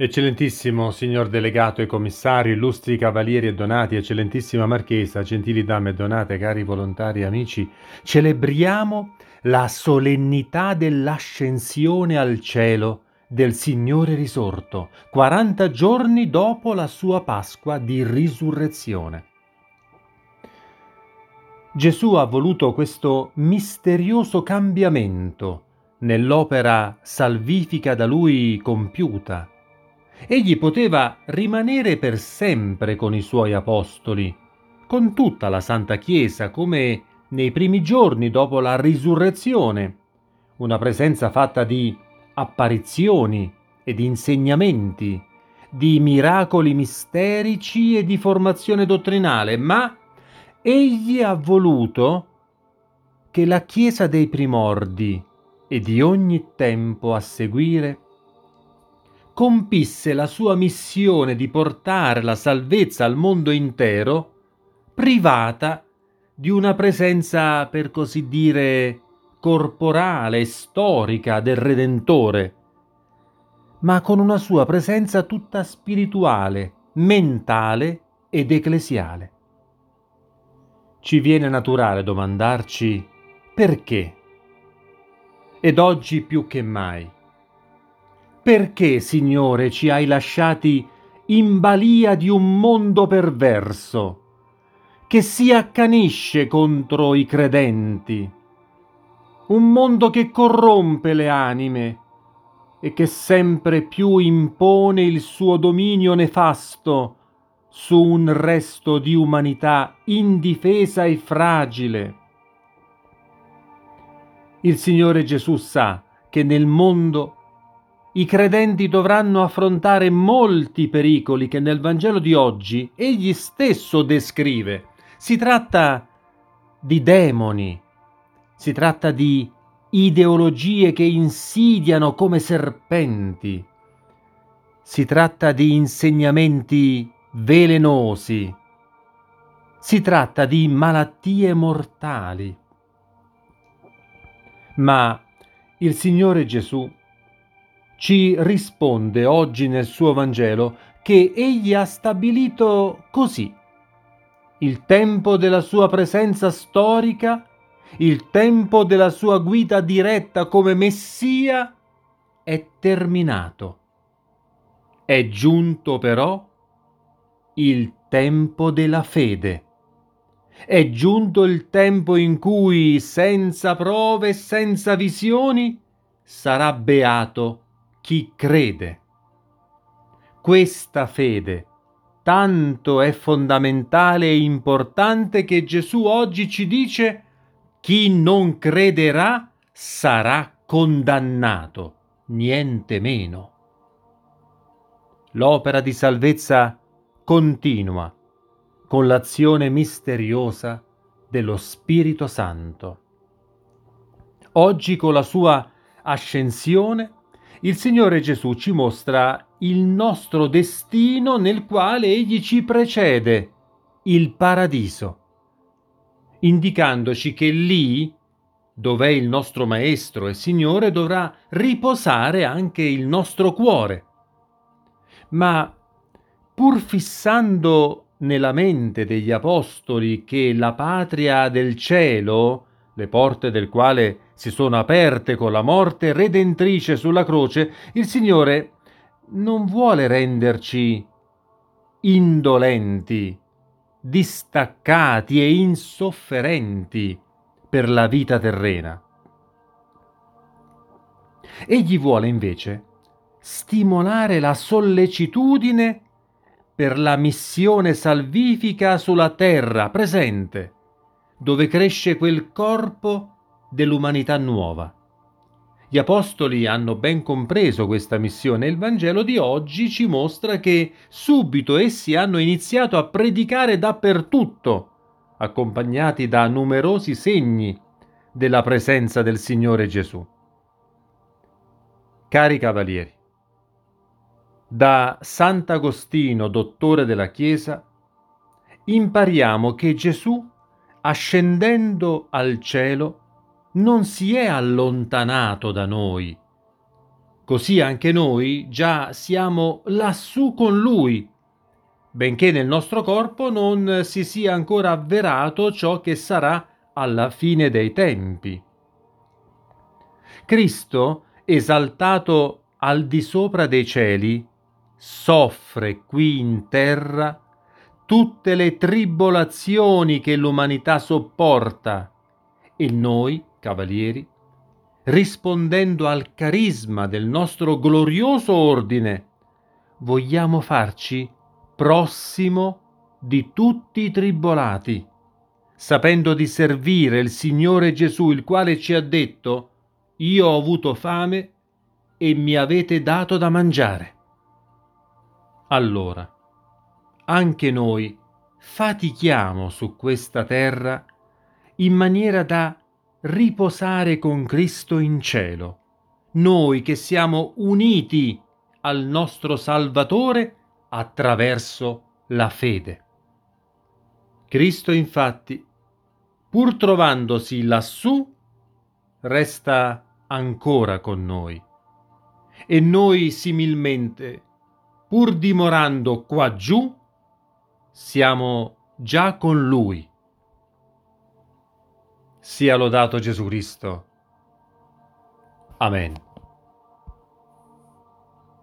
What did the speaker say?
Eccellentissimo signor delegato e commissario, illustri cavalieri e donati, eccellentissima marchesa, gentili dame e donate, cari volontari e amici, celebriamo la solennità dell'ascensione al cielo del Signore risorto, 40 giorni dopo la sua Pasqua di risurrezione. Gesù ha voluto questo misterioso cambiamento nell'opera salvifica da lui compiuta Egli poteva rimanere per sempre con i suoi apostoli, con tutta la Santa Chiesa, come nei primi giorni dopo la risurrezione, una presenza fatta di apparizioni e di insegnamenti, di miracoli misterici e di formazione dottrinale, ma egli ha voluto che la Chiesa dei primordi e di ogni tempo a seguire compisse la sua missione di portare la salvezza al mondo intero, privata di una presenza, per così dire, corporale e storica del Redentore, ma con una sua presenza tutta spirituale, mentale ed ecclesiale. Ci viene naturale domandarci perché? Ed oggi più che mai perché, Signore, ci hai lasciati in balia di un mondo perverso, che si accanisce contro i credenti, un mondo che corrompe le anime e che sempre più impone il suo dominio nefasto su un resto di umanità indifesa e fragile. Il Signore Gesù sa che nel mondo i credenti dovranno affrontare molti pericoli che nel Vangelo di oggi egli stesso descrive. Si tratta di demoni, si tratta di ideologie che insidiano come serpenti, si tratta di insegnamenti velenosi, si tratta di malattie mortali. Ma il Signore Gesù ci risponde oggi nel suo Vangelo che egli ha stabilito così il tempo della sua presenza storica, il tempo della sua guida diretta come Messia è terminato. È giunto però il tempo della fede. È giunto il tempo in cui, senza prove e senza visioni, sarà beato chi crede. Questa fede tanto è fondamentale e importante che Gesù oggi ci dice chi non crederà sarà condannato, niente meno. L'opera di salvezza continua con l'azione misteriosa dello Spirito Santo. Oggi con la sua ascensione il Signore Gesù ci mostra il nostro destino nel quale Egli ci precede, il paradiso, indicandoci che lì, dov'è il nostro Maestro e Signore, dovrà riposare anche il nostro cuore. Ma pur fissando nella mente degli Apostoli che la patria del cielo, le porte del quale si sono aperte con la morte redentrice sulla croce, il Signore non vuole renderci indolenti, distaccati e insofferenti per la vita terrena. Egli vuole invece stimolare la sollecitudine per la missione salvifica sulla terra presente dove cresce quel corpo dell'umanità nuova. Gli apostoli hanno ben compreso questa missione e il Vangelo di oggi ci mostra che subito essi hanno iniziato a predicare dappertutto, accompagnati da numerosi segni della presenza del Signore Gesù. Cari cavalieri, da Sant'Agostino, dottore della Chiesa, impariamo che Gesù ascendendo al cielo, non si è allontanato da noi, Così anche noi già siamo lassù con Lui, benché nel nostro corpo non si sia ancora avverato ciò che sarà alla fine dei tempi. Cristo, esaltato al di sopra dei cieli, soffre qui in terra tutte le tribolazioni che l'umanità sopporta e noi, cavalieri, rispondendo al carisma del nostro glorioso ordine, vogliamo farci prossimo di tutti i tribolati, sapendo di servire il Signore Gesù, il quale ci ha detto, io ho avuto fame e mi avete dato da mangiare. Allora, anche noi fatichiamo su questa terra in maniera da riposare con Cristo in cielo, noi che siamo uniti al nostro Salvatore attraverso la fede. Cristo infatti, pur trovandosi lassù, resta ancora con noi e noi similmente, pur dimorando qua giù, siamo già con Lui. Sia lodato Gesù Cristo. Amen.